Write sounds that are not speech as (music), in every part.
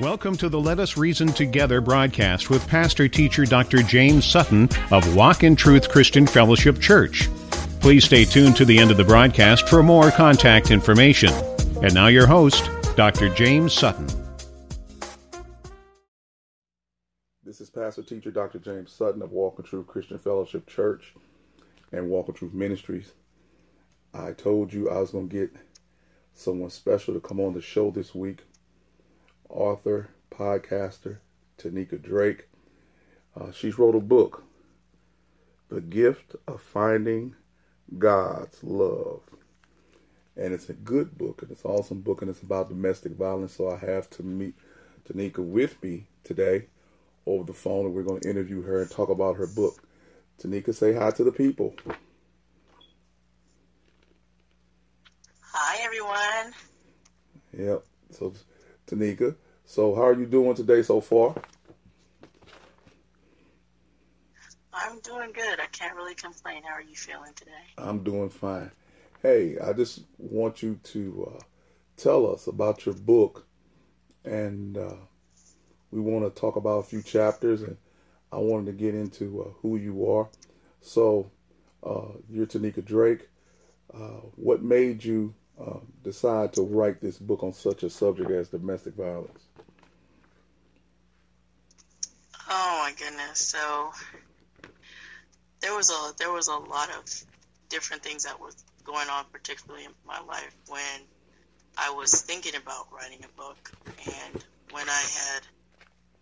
Welcome to the Let Us Reason Together broadcast with pastor teacher Dr. James Sutton of Walk in Truth Christian Fellowship Church. Please stay tuned to the end of the broadcast for more contact information. And now, your host, Dr. James Sutton. This is pastor teacher Dr. James Sutton of Walk in Truth Christian Fellowship Church and Walk in Truth Ministries. I told you I was going to get someone special to come on the show this week author, podcaster, Tanika Drake. Uh, she's wrote a book, The Gift of Finding God's Love. And it's a good book, and it's an awesome book, and it's about domestic violence. So I have to meet Tanika with me today over the phone, and we're going to interview her and talk about her book. Tanika, say hi to the people. Hi, everyone. Yep. So Tanika. So, how are you doing today so far? I'm doing good. I can't really complain. How are you feeling today? I'm doing fine. Hey, I just want you to uh, tell us about your book, and uh, we want to talk about a few chapters, and I wanted to get into uh, who you are. So, uh, you're Tanika Drake. Uh, what made you uh, decide to write this book on such a subject as domestic violence? Oh my goodness! So there was a there was a lot of different things that was going on, particularly in my life when I was thinking about writing a book, and when I had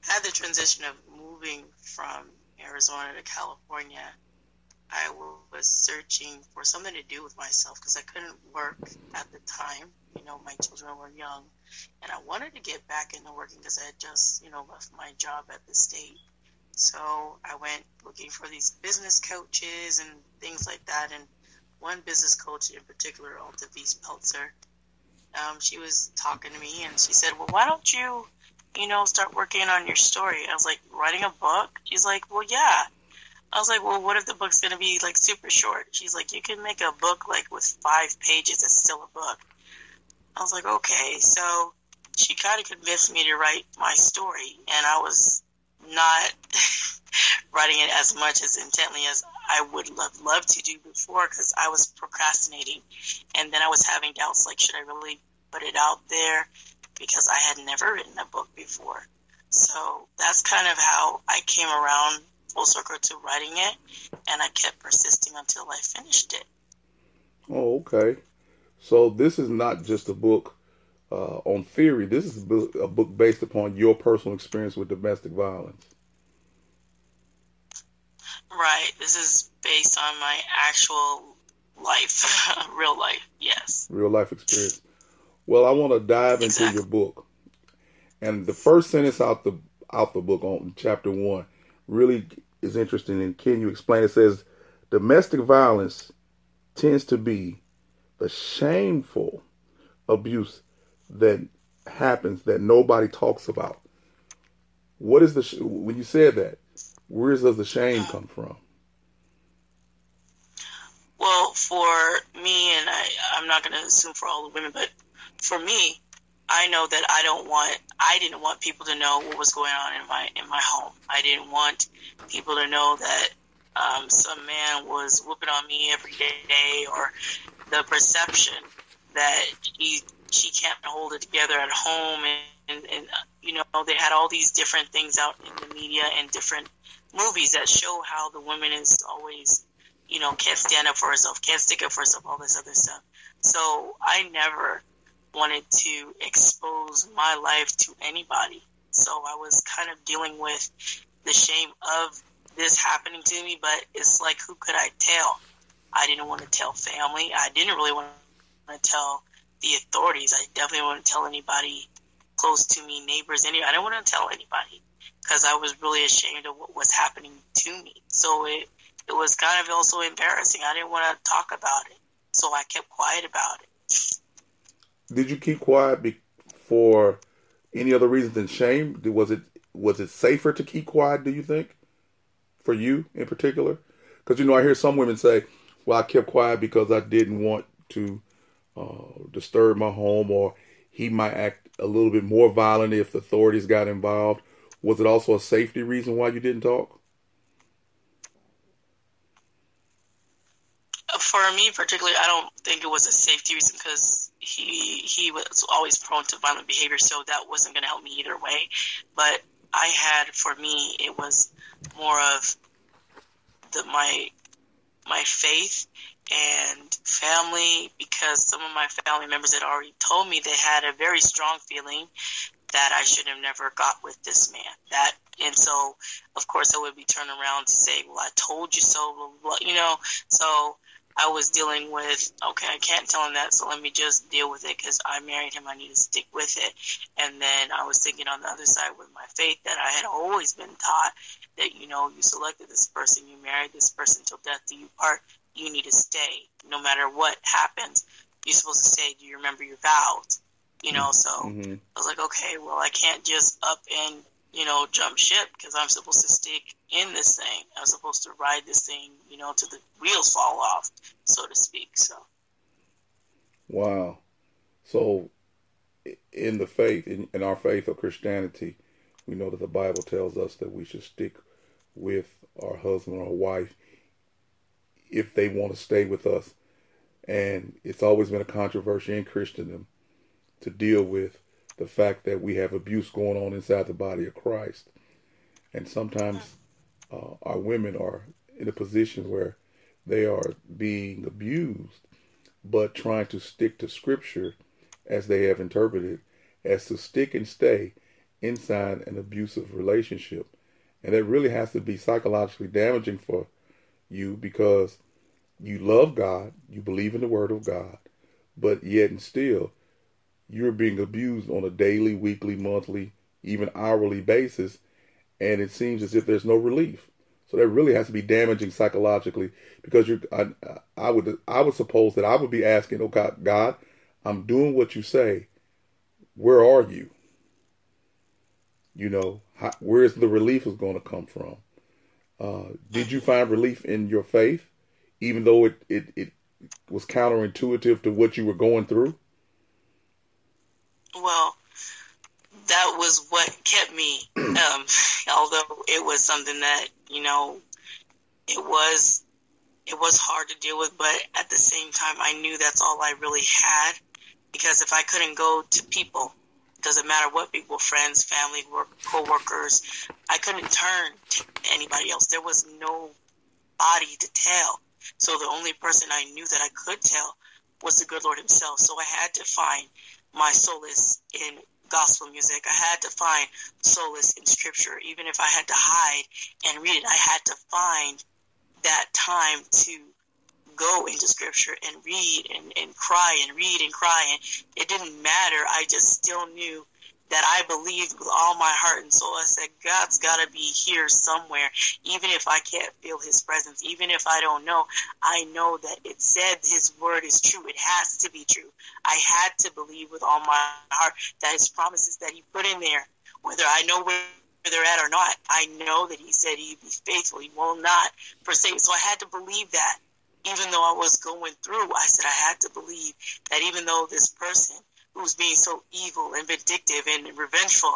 had the transition of moving from Arizona to California I was searching for something to do with myself because I couldn't work at the time. You know, my children were young, and I wanted to get back into working because I had just, you know, left my job at the state. So I went looking for these business coaches and things like that. And one business coach in particular, Alta Vise Peltzer, um, she was talking to me and she said, Well, why don't you, you know, start working on your story? I was like, Writing a book? She's like, Well, yeah. I was like, well, what if the book's going to be like super short? She's like, you can make a book like with five pages. It's still a book. I was like, okay. So she kind of convinced me to write my story, and I was not (laughs) writing it as much as intently as I would love love to do before because I was procrastinating, and then I was having doubts like, should I really put it out there? Because I had never written a book before. So that's kind of how I came around full circle to writing it, and I kept persisting until I finished it. Oh, okay. So this is not just a book uh, on theory. This is a book, a book based upon your personal experience with domestic violence. Right. This is based on my actual life, (laughs) real life. Yes. Real life experience. Well, I want to dive exactly. into your book, and the first sentence out the out the book on chapter one really is interesting. And can you explain? It says domestic violence tends to be the shameful abuse that happens that nobody talks about. What is the when you said that? Where does the shame come from? Well, for me, and I, I'm not going to assume for all the women, but for me, I know that I don't want I didn't want people to know what was going on in my in my home. I didn't want people to know that um, some man was whooping on me every day, or the perception that he she can't hold it together at home, and, and, and you know they had all these different things out in the media and different movies that show how the woman is always you know can't stand up for herself, can't stick up for herself, all this other stuff. So I never wanted to expose my life to anybody. So I was kind of dealing with the shame of this happening to me, but it's like, who could I tell? I didn't want to tell family. I didn't really want to tell the authorities. I definitely wouldn't tell anybody close to me, neighbors, any. I didn't want to tell anybody because I was really ashamed of what was happening to me. So it it was kind of also embarrassing. I didn't want to talk about it, so I kept quiet about it. Did you keep quiet be- for any other reason than shame? Was it was it safer to keep quiet? Do you think, for you in particular? Because you know, I hear some women say, "Well, I kept quiet because I didn't want to uh, disturb my home, or he might act a little bit more violent if the authorities got involved? Was it also a safety reason why you didn't talk? For me, particularly, I don't think it was a safety reason because he was always prone to violent behavior, so that wasn't going to help me either way. But I had, for me, it was more of the my my faith and family because some of my family members had already told me they had a very strong feeling that I should have never got with this man. That and so of course I would be turning around to say, Well, I told you so, you know. So I was dealing with, okay, I can't tell him that, so let me just deal with it because I married him. I need to stick with it. And then I was thinking on the other side with my faith that I had always been taught that, you know, you selected this person, you married this person till death do you part, you need to stay. No matter what happens, you're supposed to stay. Do you remember your vows? You know, so mm-hmm. I was like, okay, well, I can't just up and you know, jump ship because I'm supposed to stick in this thing. I'm supposed to ride this thing, you know, till the wheels fall off, so to speak. So. Wow. So, in the faith, in, in our faith of Christianity, we know that the Bible tells us that we should stick with our husband or wife if they want to stay with us. And it's always been a controversy in Christendom to deal with the fact that we have abuse going on inside the body of Christ. And sometimes uh, our women are in a position where they are being abused, but trying to stick to Scripture as they have interpreted, as to stick and stay inside an abusive relationship. And it really has to be psychologically damaging for you because you love God, you believe in the Word of God, but yet and still you're being abused on a daily, weekly, monthly, even hourly basis, and it seems as if there's no relief. So that really has to be damaging psychologically because you, I, I would, I would suppose that I would be asking, "Oh God, God, I'm doing what you say. Where are you? You know, how, where's the relief is going to come from? Uh, did you find relief in your faith, even though it, it, it was counterintuitive to what you were going through?" Well, that was what kept me. (clears throat) Um, (laughs) although it was something that you know, it was it was hard to deal with, but at the same time, I knew that's all I really had. Because if I couldn't go to people, doesn't matter what people, friends, family, work, co-workers, I couldn't turn to anybody else. There was no body to tell. So the only person I knew that I could tell was the good Lord Himself. So I had to find my solace in gospel music. I had to find solace in scripture. Even if I had to hide and read it, I had to find that time to go into scripture and read and, and cry and read and cry. And it didn't matter. I just still knew that I believed with all my heart and soul. I said, God's got to be here somewhere, even if I can't feel his presence, even if I don't know. I know that it said his word is true. It has to be true. I had to believe with all my heart that his promises that he put in there, whether I know where they're at or not, I know that he said he'd be faithful. He will not forsake. So I had to believe that. Even though I was going through, I said I had to believe that even though this person who's being so evil and vindictive and revengeful.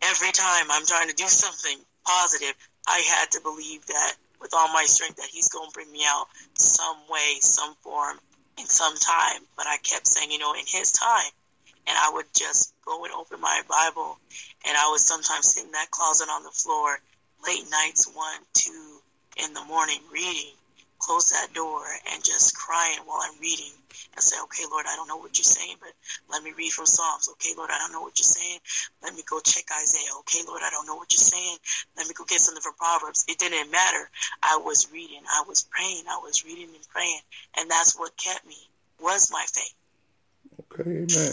Every time I'm trying to do something positive, I had to believe that with all my strength that he's going to bring me out some way, some form, in some time. But I kept saying, you know, in his time. And I would just go and open my Bible, and I would sometimes sit in that closet on the floor late nights, one, two in the morning, reading, close that door, and just crying while I'm reading and say, okay, Lord, I don't know what you're saying, but let me read from Psalms. Okay, Lord, I don't know what you're saying. Let me go check Isaiah. Okay, Lord, I don't know what you're saying. Let me go get something from Proverbs. It didn't matter. I was reading. I was praying. I was reading and praying. And that's what kept me, was my faith. Okay, amen.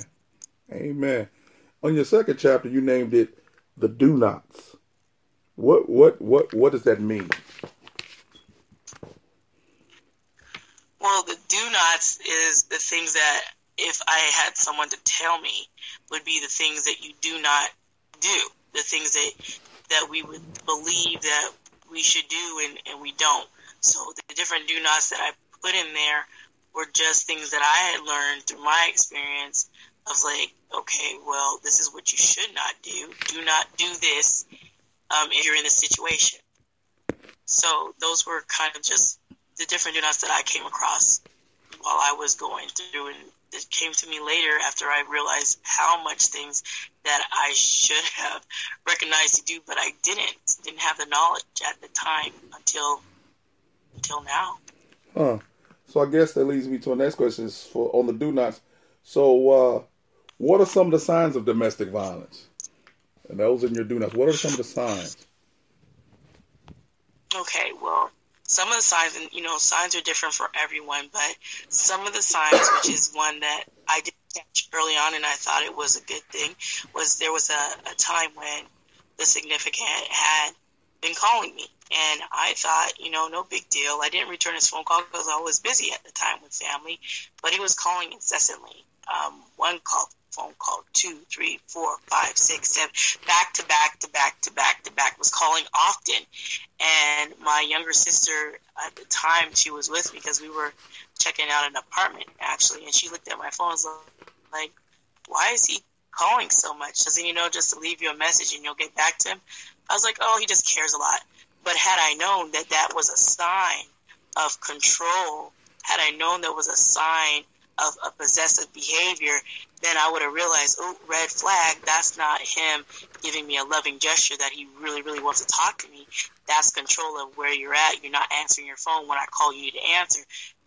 Amen. On your second chapter, you named it the do nots. What what what what does that mean? Well, the do nots is the things that if I had someone to tell me would be the things that you do not do, the things that that we would believe that we should do and, and we don't. So the different do nots that I put in there were just things that I had learned through my experience of like, okay, well, this is what you should not do. Do not do this um, if you're in this situation. So those were kind of just the different do-nots that I came across while I was going through, and it came to me later after I realized how much things that I should have recognized to do, but I didn't. Didn't have the knowledge at the time until until now. Huh. So I guess that leads me to the next question is for on the do nots. So uh, what are some of the signs of domestic violence? And those in your do nots. What are some of the signs? Okay, well, some of the signs, and you know, signs are different for everyone, but some of the signs, which is one that I did catch early on, and I thought it was a good thing, was there was a, a time when the significant had been calling me, and I thought, you know, no big deal. I didn't return his phone call because I was busy at the time with family, but he was calling incessantly. Um, one call phone call, two, three, four, five, six, seven, back to back to back to back to back, was calling often. And my younger sister at the time, she was with me because we were checking out an apartment actually, and she looked at my phone and was like, why is he calling so much? Doesn't he know just to leave you a message and you'll get back to him? I was like, oh, he just cares a lot. But had I known that that was a sign of control, had I known there was a sign of a possessive behavior, then I would have realized, oh, red flag, that's not him giving me a loving gesture that he really, really wants to talk to me. That's control of where you're at. You're not answering your phone when I call you to answer.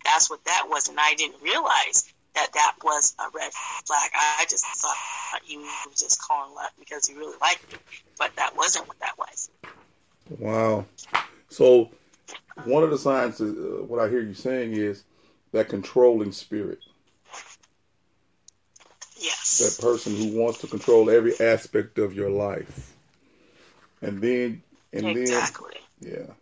That's what that was. And I didn't realize that that was a red flag. I just thought he was just calling left because he really liked me. But that wasn't what that was. Wow. So, one of the signs, uh, what I hear you saying is that controlling spirit. Yes. That person who wants to control every aspect of your life. And then, and exactly. then, yeah.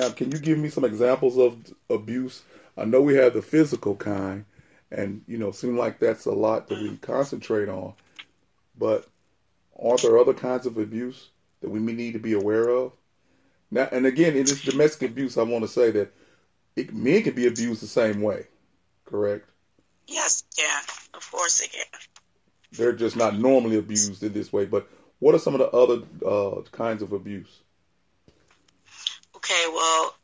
Now, can you give me some examples of abuse? I know we have the physical kind, and you know, seem like that's a lot that we concentrate on. But aren't there other kinds of abuse that we may need to be aware of? Now, and again, in this domestic abuse, I want to say that it, men can be abused the same way correct? Yes, yeah, of course they can. They're just not normally abused in this way. But what are some of the other uh, kinds of abuse? Okay, well,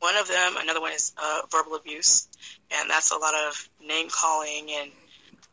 one of them, another one is uh, verbal abuse, and that's a lot of name calling and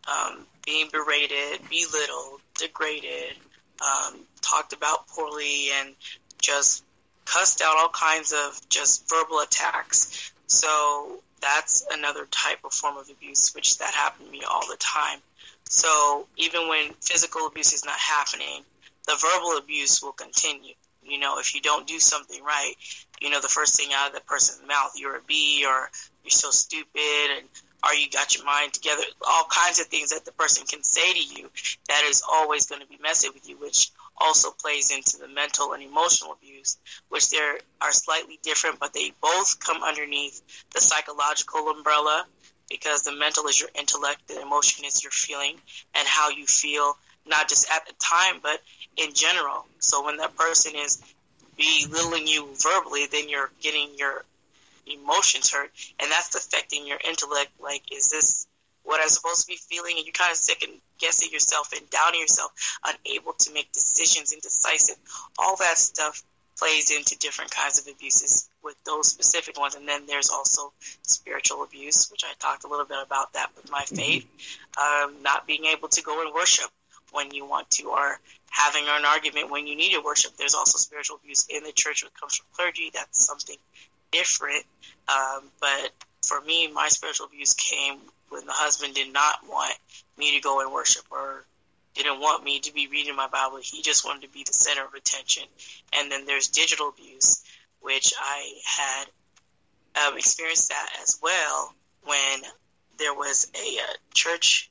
um, being berated, belittled, degraded, um, talked about poorly, and just cussed out all kinds of just verbal attacks. So that's another type of form of abuse, which that happened to me all the time. So even when physical abuse is not happening, the verbal abuse will continue. You know, if you don't do something right, you know, the first thing out of the person's mouth, you're a B or you're so stupid and are you got your mind together? All kinds of things that the person can say to you that is always going to be messing with you, which also plays into the mental and emotional abuse, which there are slightly different, but they both come underneath the psychological umbrella because the mental is your intellect, the emotion is your feeling and how you feel, not just at the time, but in general. So when that person is belittling you verbally, then you're getting your emotions hurt, and that's affecting your intellect. Like, is this what I'm supposed to be feeling? And you're kind of second guessing yourself and doubting yourself, unable to make decisions, indecisive. All that stuff plays into different kinds of abuses with those specific ones. And then there's also spiritual abuse, which I talked a little bit about that with my faith, mm-hmm. um, not being able to go and worship when you want to, or having an argument when you need to worship. There's also spiritual abuse in the church, which comes from clergy. That's something different. Um, but for me, my spiritual abuse came when the husband did not want me to go and worship or didn't want me to be reading my Bible. He just wanted to be the center of attention. And then there's digital abuse, which I had um, experienced that as well when there was a, a, church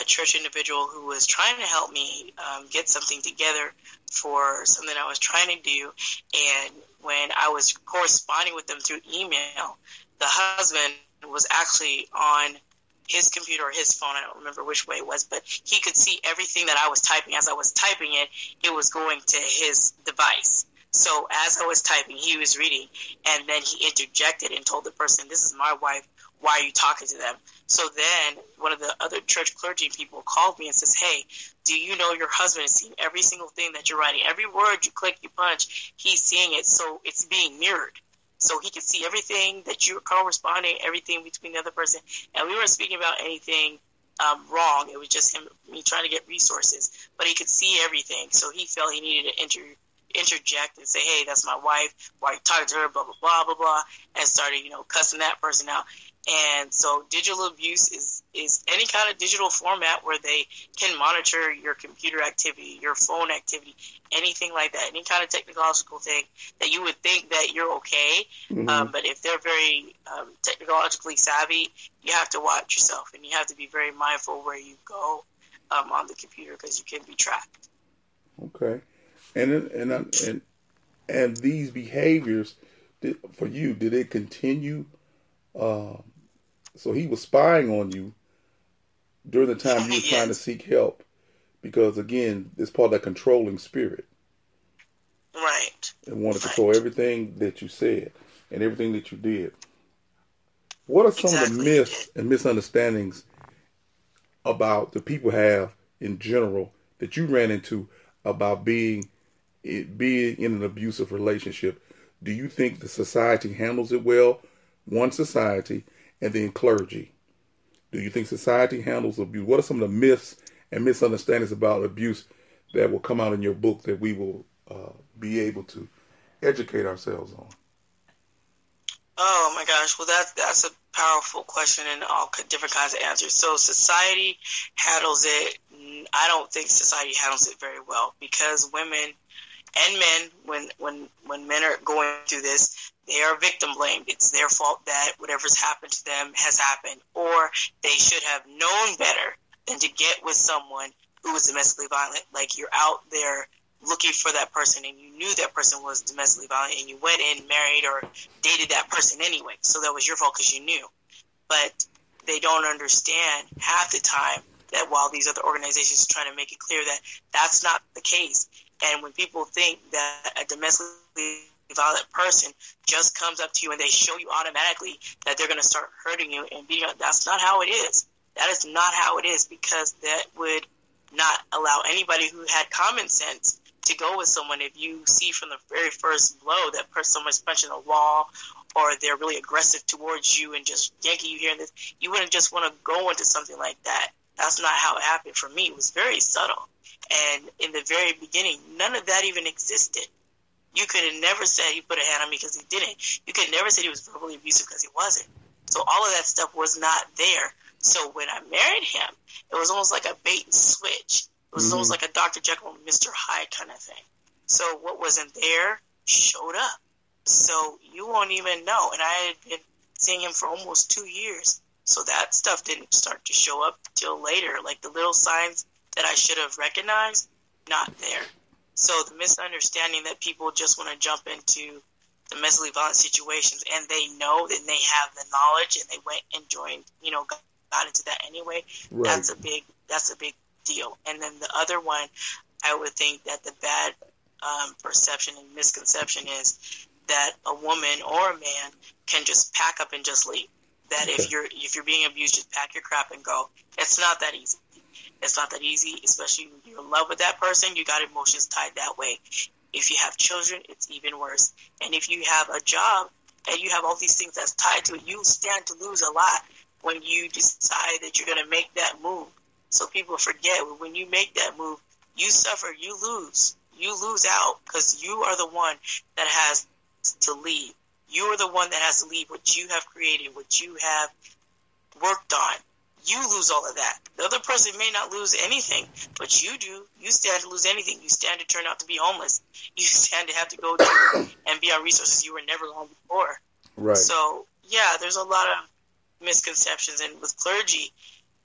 a church individual who was trying to help me um, get something together for something I was trying to do. And when I was corresponding with them through email, the husband was actually on his computer or his phone. I don't remember which way it was, but he could see everything that I was typing. As I was typing it, it was going to his device. So as I was typing, he was reading, and then he interjected and told the person, "This is my wife. why are you talking to them? So then one of the other church clergy people called me and says, Hey, do you know your husband is seeing every single thing that you're writing? Every word you click, you punch, he's seeing it. So it's being mirrored. So he can see everything that you're corresponding, everything between the other person. And we weren't speaking about anything um, wrong. It was just him, me trying to get resources. But he could see everything. So he felt he needed to enter interject and say, "Hey, that's my wife. Why you talking to her?" Blah blah blah blah blah, and started you know cussing that person out. And so digital abuse is, is any kind of digital format where they can monitor your computer activity, your phone activity, anything like that, any kind of technological thing that you would think that you're okay. Mm-hmm. Um, but if they're very um, technologically savvy, you have to watch yourself and you have to be very mindful where you go um, on the computer because you can be tracked. Okay. And, and, and, and these behaviors, did, for you, did it continue um, so he was spying on you during the time you were trying to seek help, because again, it's part of that controlling spirit. Right. And want to control everything that you said and everything that you did. What are some exactly. of the myths and misunderstandings about the people have in general that you ran into about being being in an abusive relationship? Do you think the society handles it well? One society, and then clergy. Do you think society handles abuse? What are some of the myths and misunderstandings about abuse that will come out in your book that we will uh, be able to educate ourselves on? Oh my gosh, well that that's a powerful question and all different kinds of answers. So society handles it. I don't think society handles it very well because women and men, when when when men are going through this, they are victim blamed. It's their fault that whatever's happened to them has happened, or they should have known better than to get with someone who was domestically violent. Like you're out there looking for that person and you knew that person was domestically violent and you went in, married, or dated that person anyway. So that was your fault because you knew. But they don't understand half the time that while these other organizations are trying to make it clear that that's not the case. And when people think that a domestically violent person just comes up to you and they show you automatically that they're going to start hurting you and beating you. That's not how it is. That is not how it is because that would not allow anybody who had common sense to go with someone if you see from the very first blow that person someone's punching a wall or they're really aggressive towards you and just yanking you here and this, you wouldn't just want to go into something like that. That's not how it happened for me. It was very subtle. And in the very beginning, none of that even existed. You could have never said he put a hand on me because he didn't. You could never say he was verbally abusive because he wasn't. So all of that stuff was not there. So when I married him, it was almost like a bait and switch. It was mm-hmm. almost like a Dr. Jekyll and Mr. Hyde kind of thing. So what wasn't there showed up. So you won't even know. And I had been seeing him for almost two years. So that stuff didn't start to show up till later. Like the little signs that I should have recognized, not there. So the misunderstanding that people just want to jump into domestically violent situations and they know and they have the knowledge and they went and joined, you know, got, got into that anyway. Right. That's a big that's a big deal. And then the other one, I would think that the bad um, perception and misconception is that a woman or a man can just pack up and just leave. That okay. if you're if you're being abused, just pack your crap and go. It's not that easy. It's not that easy, especially when you're in love with that person. You got emotions tied that way. If you have children, it's even worse. And if you have a job and you have all these things that's tied to it, you stand to lose a lot when you decide that you're going to make that move. So people forget when you make that move, you suffer, you lose. You lose out because you are the one that has to leave. You are the one that has to leave what you have created, what you have worked on you lose all of that. The other person may not lose anything, but you do. You stand to lose anything. You stand to turn out to be homeless. (laughs) You stand to have to go to and be on resources you were never on before. Right. So yeah, there's a lot of misconceptions, and with clergy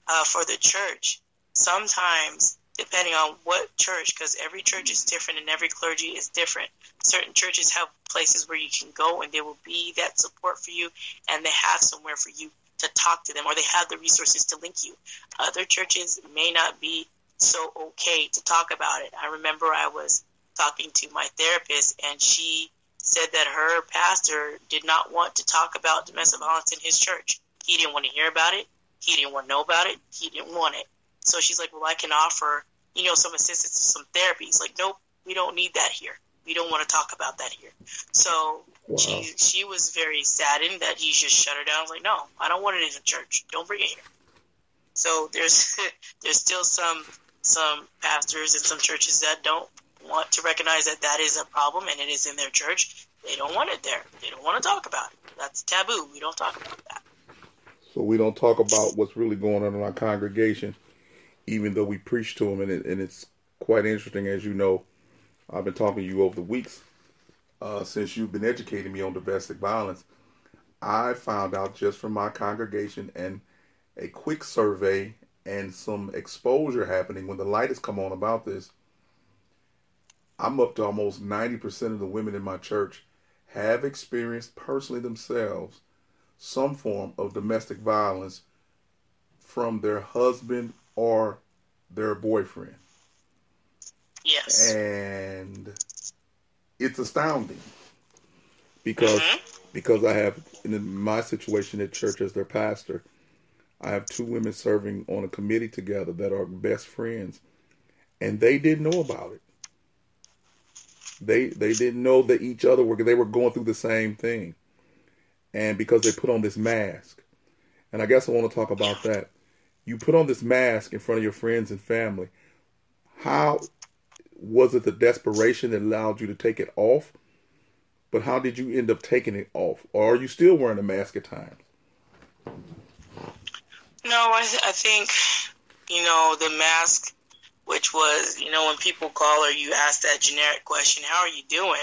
uh, for the church, sometimes depending on what church, because every church is different and every clergy is different. Certain churches have places where you can go and there will be that support for you, and they have somewhere for you to talk to them or they have the resources to link you. Other churches may not be so okay to talk about it. I remember I was talking to my therapist and she said that her pastor did not want to talk about domestic violence in his church. He didn't want to hear about it. He didn't want to know about it. He didn't want it. So she's like, well, I can offer, you know, some assistance, some therapy. He's like, nope, we don't need that here. We don't want to talk about that here. So wow. she she was very saddened that he just shut her down. I was like, no, I don't want it in the church. Don't bring it here. So there's (laughs) there's still some some pastors and some churches that don't want to recognize that that is a problem and it is in their church. They don't want it there. They don't want to talk about it. That's taboo. We don't talk about that. So we don't talk about what's really going on in our congregation, even though we preach to them, and, it, and it's quite interesting, as you know. I've been talking to you over the weeks uh, since you've been educating me on domestic violence. I found out just from my congregation and a quick survey and some exposure happening when the light has come on about this. I'm up to almost 90% of the women in my church have experienced personally themselves some form of domestic violence from their husband or their boyfriend. Yes. And it's astounding because mm-hmm. because I have in my situation at church as their pastor, I have two women serving on a committee together that are best friends, and they didn't know about it. They they didn't know that each other were they were going through the same thing, and because they put on this mask, and I guess I want to talk about that. You put on this mask in front of your friends and family. How was it the desperation that allowed you to take it off? But how did you end up taking it off? Or are you still wearing a mask at times? No, I, th- I think, you know, the mask, which was, you know, when people call or you ask that generic question, how are you doing?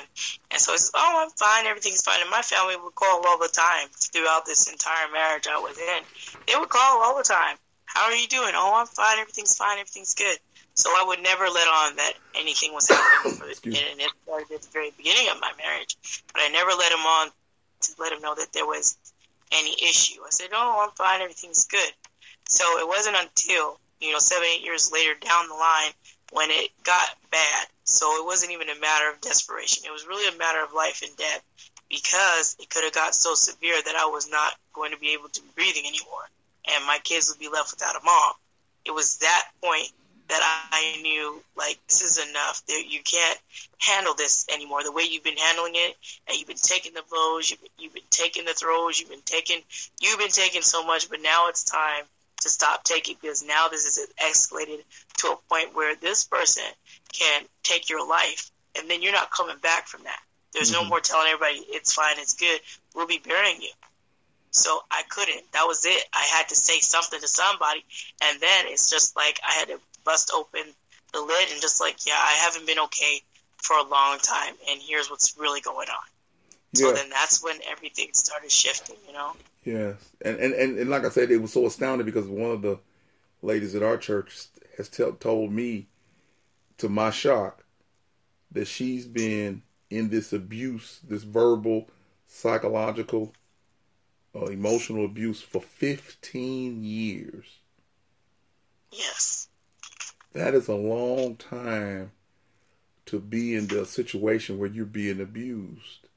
And so it's, oh, I'm fine, everything's fine. And my family would call all the time throughout this entire marriage I was in. They would call all the time. How are you doing? Oh, I'm fine, everything's fine, everything's good. So I would never let on that anything was happening (coughs) for, and it started at the very beginning of my marriage. But I never let him on to let him know that there was any issue. I said, "Oh, I'm fine. Everything's good." So it wasn't until you know seven, eight years later down the line when it got bad. So it wasn't even a matter of desperation. It was really a matter of life and death because it could have got so severe that I was not going to be able to be breathing anymore, and my kids would be left without a mom. It was that point that I knew like this is enough. You can't handle this anymore. The way you've been handling it, and you've been taking the blows, you've been, you've been taking the throws, you've been taking you've been taking so much, but now it's time to stop taking because now this is escalated to a point where this person can take your life, and then you're not coming back from that. There's mm-hmm. no more telling everybody it's fine, it's good. We'll be burying you. So I couldn't. That was it. I had to say something to somebody, and then it's just like I had to bust open the lid and just like, yeah, I haven't been okay for a long time, and here's what's really going on. Yeah. So then that's when everything started shifting, you know. Yes, and, and and and like I said, it was so astounding because one of the ladies at our church has t- told me, to my shock, that she's been in this abuse, this verbal, psychological, uh, emotional abuse for 15 years. Yes. That is a long time to be in the situation where you're being abused.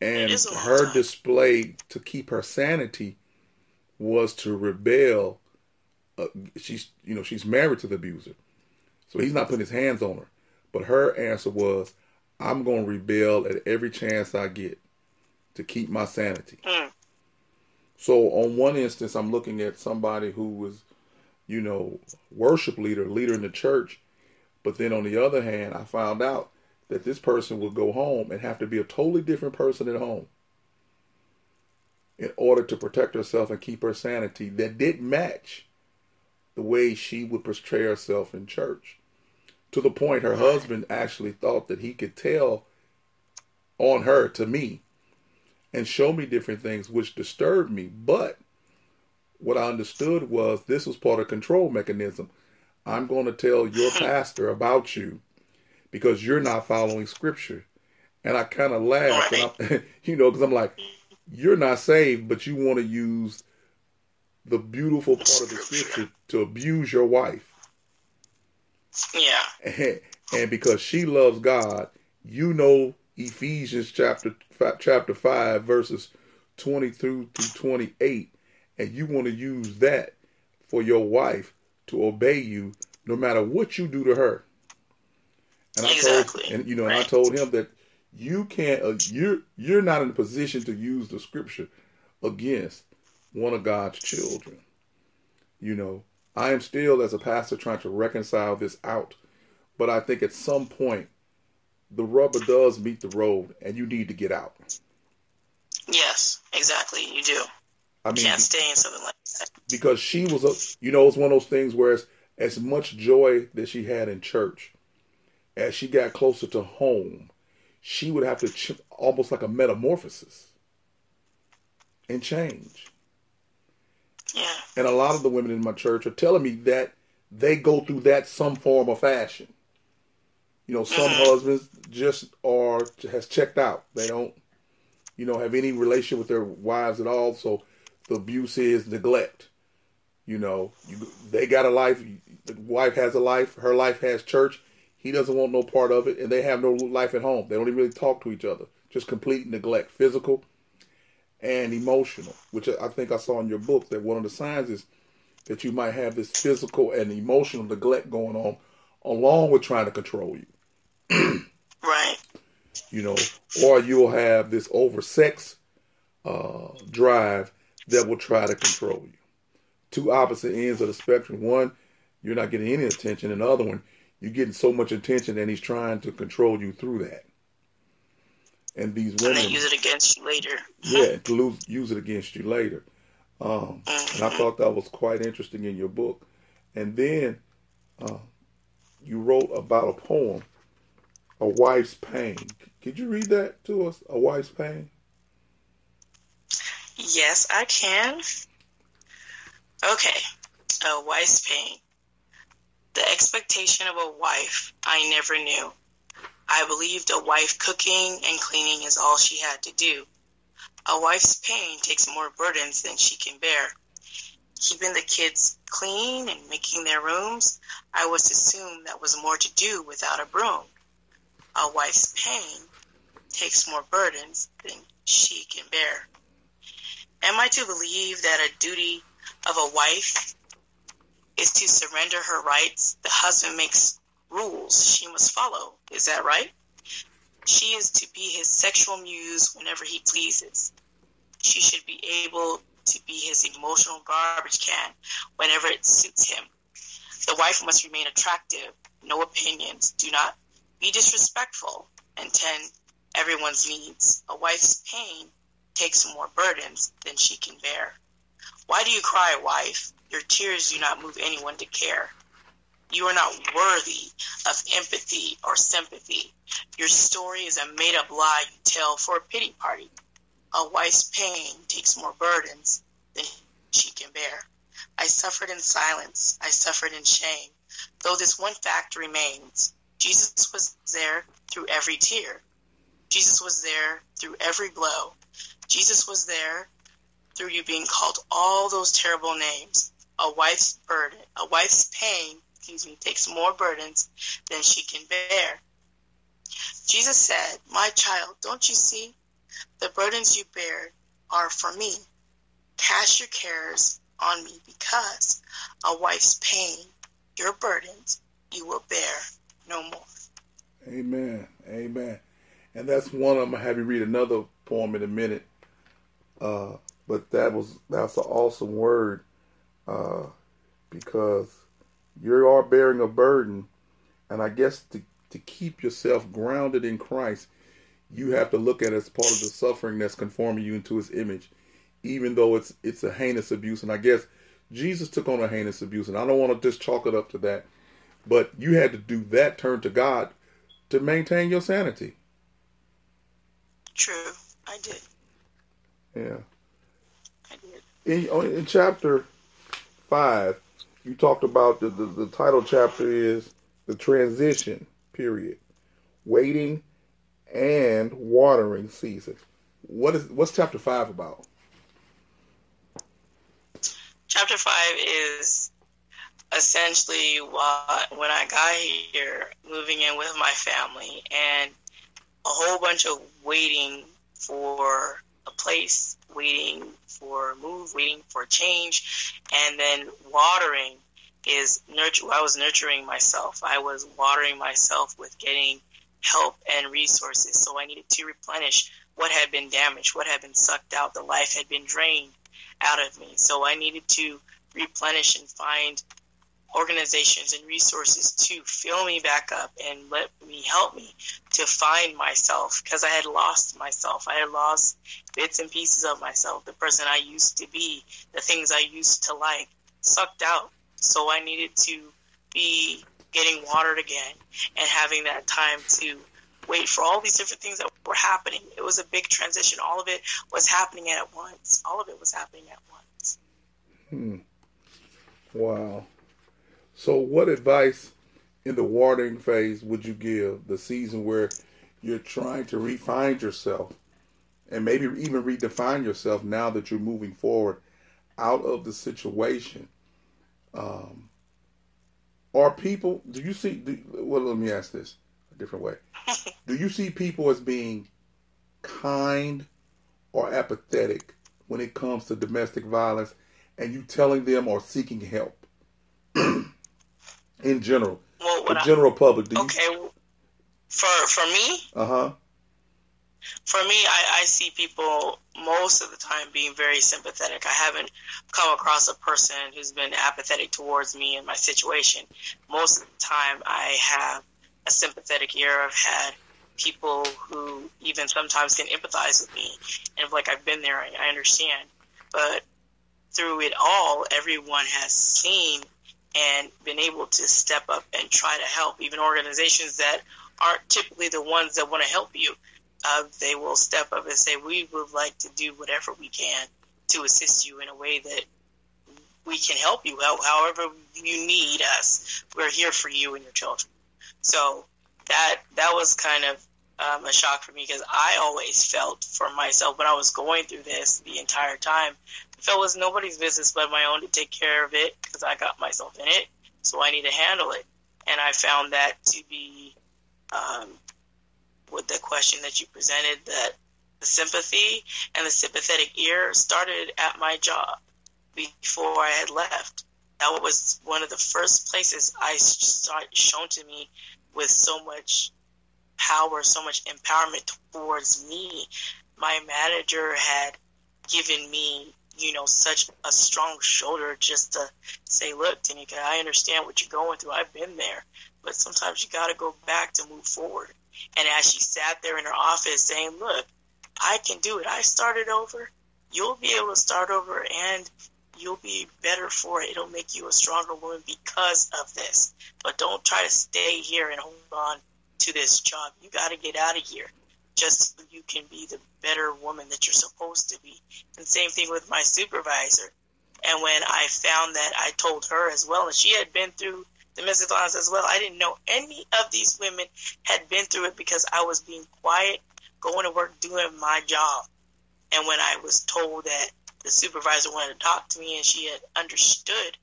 And her time. display to keep her sanity was to rebel. Uh, she's, you know, she's married to the abuser, so he's not putting his hands on her. But her answer was, "I'm going to rebel at every chance I get to keep my sanity." Mm. So, on one instance, I'm looking at somebody who was you know, worship leader, leader in the church. But then on the other hand, I found out that this person would go home and have to be a totally different person at home in order to protect herself and keep her sanity that didn't match the way she would portray herself in church. To the point her husband actually thought that he could tell on her to me and show me different things which disturbed me. But what I understood was this was part of control mechanism. I'm going to tell your (laughs) pastor about you because you're not following scripture. And I kind of laughed, and (laughs) you know, because I'm like, you're not saved, but you want to use the beautiful part of the scripture to abuse your wife. Yeah. And, (laughs) and because she loves God, you know Ephesians chapter chapter five verses twenty through to twenty eight and you want to use that for your wife to obey you no matter what you do to her. And I exactly. told and you know, right. and I told him that you can't uh, you're you're not in a position to use the scripture against one of God's children. You know, I am still as a pastor trying to reconcile this out, but I think at some point the rubber does meet the road and you need to get out. Yes, exactly. You do. I mean, you can't stay in something like that. Because she was a, you know, it's one of those things where it's, as much joy that she had in church, as she got closer to home, she would have to ch- almost like a metamorphosis and change. Yeah. And a lot of the women in my church are telling me that they go through that some form of fashion. You know, some Mhm. husbands just are has checked out. They don't, you know, have any relationship with their wives at all. So abuse is neglect. You know, you, they got a life. The wife has a life. Her life has church. He doesn't want no part of it, and they have no life at home. They don't even really talk to each other. Just complete neglect, physical and emotional. Which I think I saw in your book that one of the signs is that you might have this physical and emotional neglect going on, along with trying to control you. Right. you know, or you'll have this over sex uh, drive that will try to control you. Two opposite ends of the spectrum. One, you're not getting any attention, and the other one, you're getting so much attention, and he's trying to control you through that. And these And women, they use it against you later. yeah, to lose, use it against you later. Um, and I thought that was quite interesting in your book. And then uh, you wrote about a poem, A Wife's Pain. Could you read that to us? A Wife's Pain? Yes, I can. Okay. A wife's pain. The expectation of a wife I never knew. I believed a wife cooking and cleaning is all she had to do. A wife's pain takes more burdens than she can bear. Keeping the kids clean and making their rooms, I was assumed that was more to do without a broom. A wife's pain takes more burdens than she can bear. Am I to believe that a duty of a wife is to surrender her rights? The husband makes rules she must follow. Is that right? She is to be his sexual muse whenever he pleases. She should be able to be his emotional garbage can whenever it suits him. The wife must remain attractive, no opinions, do not be disrespectful, and tend everyone's needs. A wife's pain takes more burdens than she can bear. Why do you cry, wife? Your tears do not move anyone to care. You are not worthy of empathy or sympathy. Your story is a made up lie you tell for a pity party. A wife's pain takes more burdens than she can bear. I suffered in silence. I suffered in shame. Though this one fact remains Jesus was there through every tear. Jesus was there through every blow. Jesus was there through you being called all those terrible names. A wife's burden, a wife's pain, excuse me, takes more burdens than she can bear. Jesus said, My child, don't you see? The burdens you bear are for me. Cast your cares on me because a wife's pain, your burdens, you will bear no more. Amen. Amen. And that's one I'm gonna have you read another poem in a minute. Uh, but that was that's an awesome word uh, because you are bearing a burden, and I guess to to keep yourself grounded in Christ, you have to look at it as part of the suffering that's conforming you into His image, even though it's it's a heinous abuse. And I guess Jesus took on a heinous abuse, and I don't want to just chalk it up to that, but you had to do that turn to God to maintain your sanity. True, I did. Yeah. In, oh, in chapter five, you talked about the, the, the title chapter is the transition period, waiting and watering season. What is what's chapter five about? Chapter five is essentially what, when I got here, moving in with my family, and a whole bunch of waiting for a place, waiting for a move, waiting for a change, and then watering is nurture. I was nurturing myself. I was watering myself with getting help and resources. So I needed to replenish what had been damaged, what had been sucked out. The life had been drained out of me. So I needed to replenish and find organizations and resources to fill me back up and let me help me to find myself because I had lost myself. I had lost bits and pieces of myself, the person I used to be, the things I used to like, sucked out. So I needed to be getting watered again and having that time to wait for all these different things that were happening. It was a big transition. All of it was happening at once. All of it was happening at once. Hmm. Wow. So, what advice in the watering phase would you give the season where you're trying to refine yourself and maybe even redefine yourself now that you're moving forward out of the situation? Um, are people, do you see, do, well, let me ask this a different way. (laughs) do you see people as being kind or apathetic when it comes to domestic violence and you telling them or seeking help? (clears throat) in general, well, the I, general public. Do okay, you... for for me, uh huh. For me, I, I see people most of the time being very sympathetic. I haven't come across a person who's been apathetic towards me and my situation. Most of the time, I have a sympathetic ear. I've had people who even sometimes can empathize with me, and like I've been there, I, I understand. But through it all, everyone has seen and been able to step up and try to help. Even organizations that aren't typically the ones that want to help you, uh, they will step up and say, "We would like to do whatever we can to assist you in a way that we can help you. However you need us, we're here for you and your children." So that that was kind of um, a shock for me because I always felt for myself when I was going through this the entire time if it was nobody's business but my own to take care of it because I got myself in it, so I need to handle it. And I found that to be, um, with the question that you presented, that the sympathy and the sympathetic ear started at my job before I had left. That was one of the first places I saw shown to me with so much power, so much empowerment towards me. My manager had given me you know, such a strong shoulder just to say, look, Tanika, I understand what you're going through. I've been there. But sometimes you got to go back to move forward. And as she sat there in her office saying, look, I can do it. I started over. You'll be able to start over and you'll be better for it. It'll make you a stronger woman because of this. But don't try to stay here and hold on to this job. You got to get out of here just so you can be the better woman that you're supposed to be. And same thing with my supervisor. And when I found that, I told her as well, and she had been through domestic violence as well. I didn't know any of these women had been through it because I was being quiet, going to work, doing my job. And when I was told that the supervisor wanted to talk to me and she had understood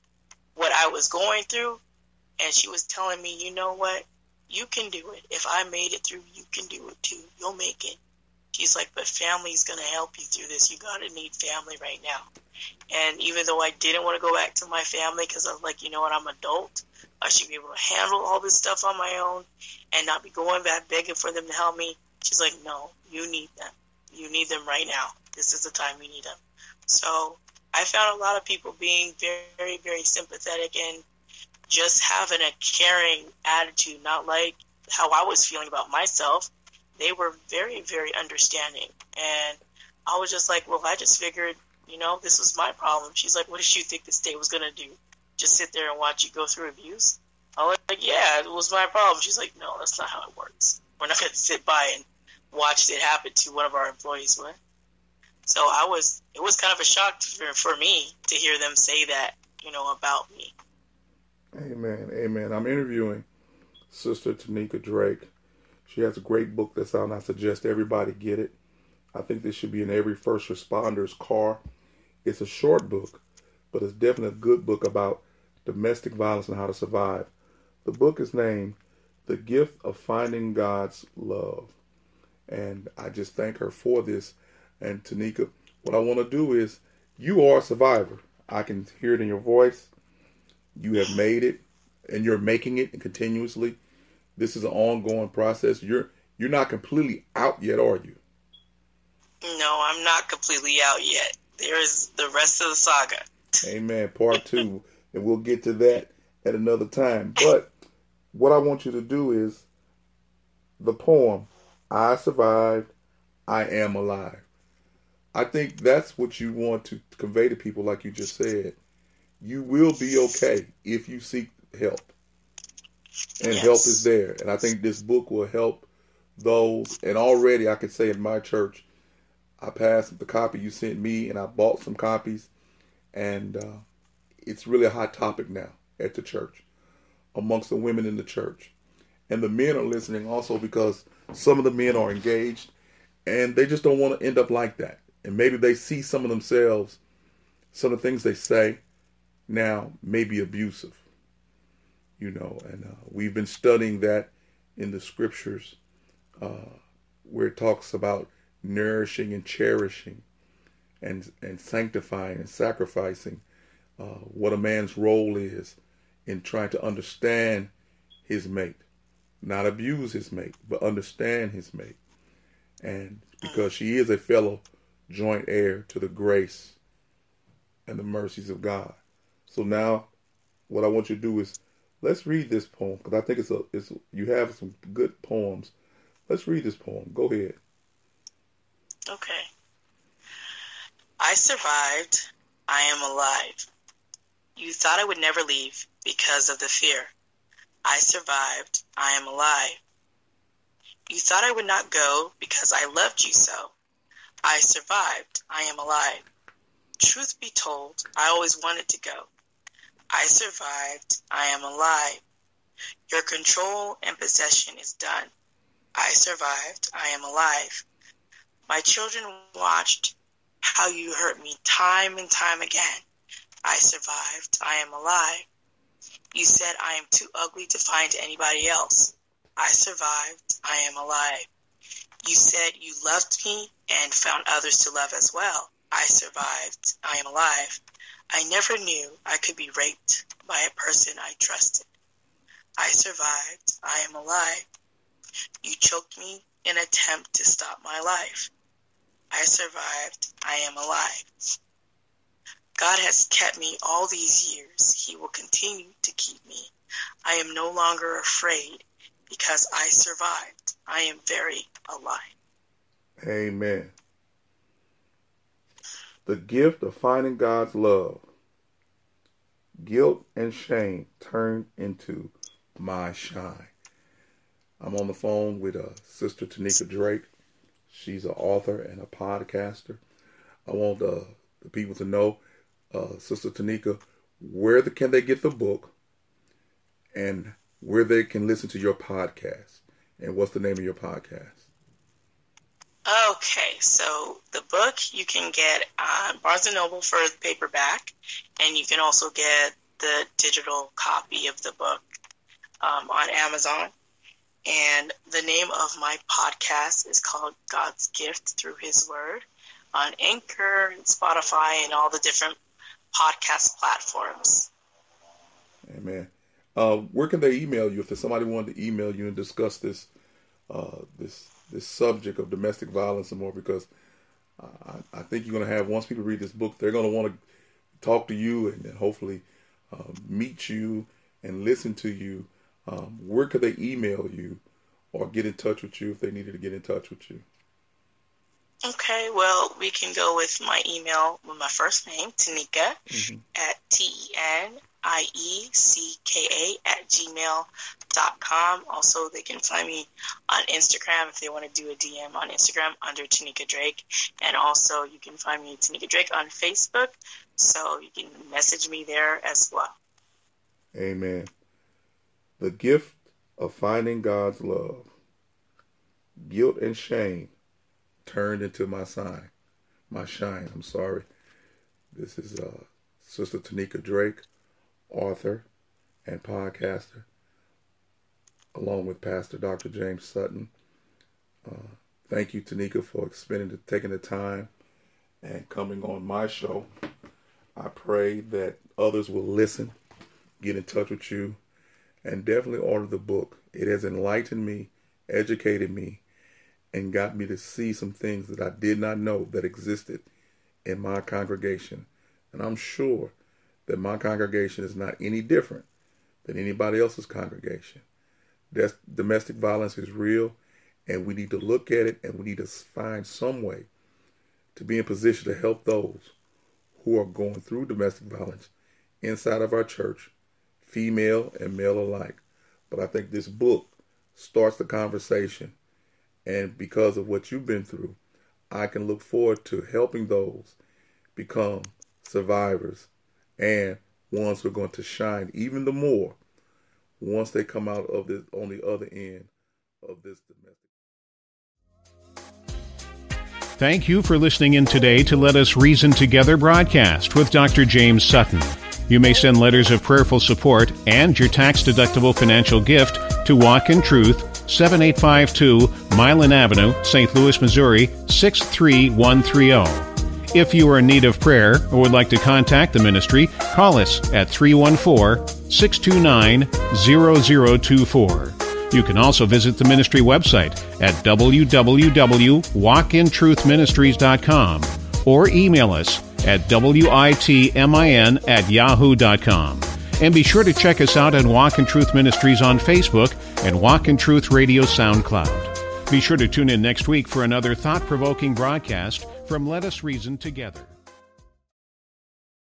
what I was going through, and she was telling me, you know what? You can do it. If I made it through, you can do it too. You'll make it. She's like, but family's going to help you through this. You got to need family right now. And even though I didn't want to go back to my family because I was like, you know what, I'm adult. I should be able to handle all this stuff on my own and not be going back begging for them to help me. She's like, no, you need them. You need them right now. This is the time you need them. So I found a lot of people being very, very, very sympathetic and just having a caring attitude, not like how I was feeling about myself. They were very, very understanding. And I was just like, well, I just figured, you know, this was my problem. She's like, what did you think this day was going to do? Just sit there and watch you go through abuse? I was like, yeah, it was my problem. She's like, no, that's not how it works. We're not going to sit by and watch it happen to one of our employees. What? So I was, it was kind of a shock for, for me to hear them say that, you know, about me. Amen. Amen. I'm interviewing Sister Tanika Drake. She has a great book that's out, and I suggest everybody get it. I think this should be in every first responder's car. It's a short book, but it's definitely a good book about domestic violence and how to survive. The book is named The Gift of Finding God's Love. And I just thank her for this. And Tanika, what I want to do is, you are a survivor. I can hear it in your voice. You have made it, and you're making it continuously. This is an ongoing process. You're you're not completely out yet, are you? No, I'm not completely out yet. There is the rest of the saga. Amen. Part two, and we'll get to that at another time. But what I want you to do is the poem, I survived, I am alive. I think that's what you want to convey to people, like you just said. You will be okay if you seek help. And yes. help is there. And I think this book will help those. And already I can say in my church, I passed the copy you sent me and I bought some copies. And uh, it's really a hot topic now at the church, amongst the women in the church. And the men are listening also because some of the men are engaged and they just don't want to end up like that and maybe they see some of themselves, some of the things they say now may be abusive. You know, and uh, we've been studying that in the scriptures uh, where it talks about nourishing and cherishing and, and sanctifying and sacrificing uh, what a man's role is in trying to understand his mate. Not abuse his mate, but understand his mate. And because she is a fellow joint heir to the grace and the mercies of God. So now, what I want you to do is let's read this poem because I think it's a it's you have some good poems. Let's read this poem. Go ahead. Okay. I survived. I am alive. You thought I would never leave because of the fear. I survived. I am alive. You thought I would not go because I loved you so. I survived. I am alive. Truth be told, I always wanted to go. I survived. I am alive. Your control and possession is done. I survived. I am alive. My children watched how you hurt me time and time again. I survived. I am alive. You said I am too ugly to find anybody else. I survived. I am alive. You said you loved me and found others to love as well. I survived. I am alive. I never knew I could be raped by a person I trusted. I survived. I am alive. You choked me in attempt to stop my life. I survived. I am alive. God has kept me all these years. He will continue to keep me. I am no longer afraid because I survived. I am very alive. Amen. The gift of finding God's love. Guilt and shame turned into my shine. I'm on the phone with uh, Sister Tanika Drake. She's an author and a podcaster. I want uh, the people to know, uh, Sister Tanika, where the, can they get the book and where they can listen to your podcast. And what's the name of your podcast? Okay, so the book you can get on Barnes and Noble for paperback, and you can also get the digital copy of the book um, on Amazon. And the name of my podcast is called God's Gift Through His Word on Anchor, and Spotify, and all the different podcast platforms. Amen. Uh, where can they email you if somebody wanted to email you and discuss this uh, this this subject of domestic violence and more? Because I, I think you're going to have once people read this book, they're going to want to talk to you and, and hopefully uh, meet you and listen to you. Um, where could they email you or get in touch with you if they needed to get in touch with you? Okay, well, we can go with my email with my first name, Tanika, mm-hmm. at T E N I E C K A at gmail.com. Also, they can find me on Instagram if they want to do a DM on Instagram under Tanika Drake. And also, you can find me Tanika Drake on Facebook. So you can message me there as well. Amen. The gift of finding God's love. Guilt and shame turned into my sign, my shine. I'm sorry. This is uh, Sister Tanika Drake, author and podcaster, along with Pastor Dr. James Sutton. Uh, Thank you, Tanika, for spending the, taking the time and coming on my show. I pray that others will listen, get in touch with you, and definitely order the book. It has enlightened me, educated me, and got me to see some things that I did not know that existed in my congregation. And I'm sure that my congregation is not any different than anybody else's congregation. That's, domestic violence is real, and we need to look at it and we need to find some way to be in position to help those who are going through domestic violence inside of our church, female and male alike. But I think this book starts the conversation. And because of what you've been through, I can look forward to helping those become survivors and ones who are going to shine even the more once they come out of this on the other end of this domestic. Thank you for listening in today to Let Us Reason Together broadcast with Dr. James Sutton. You may send letters of prayerful support and your tax deductible financial gift to Walk in Truth, 7852 Milan Avenue, St. Louis, Missouri 63130. If you are in need of prayer or would like to contact the ministry, call us at 314 629 0024. You can also visit the ministry website at www.walkintruthministries.com or email us at witmin at yahoo.com. And be sure to check us out at Walk in Truth Ministries on Facebook and Walk in Truth Radio SoundCloud. Be sure to tune in next week for another thought provoking broadcast from Let Us Reason Together.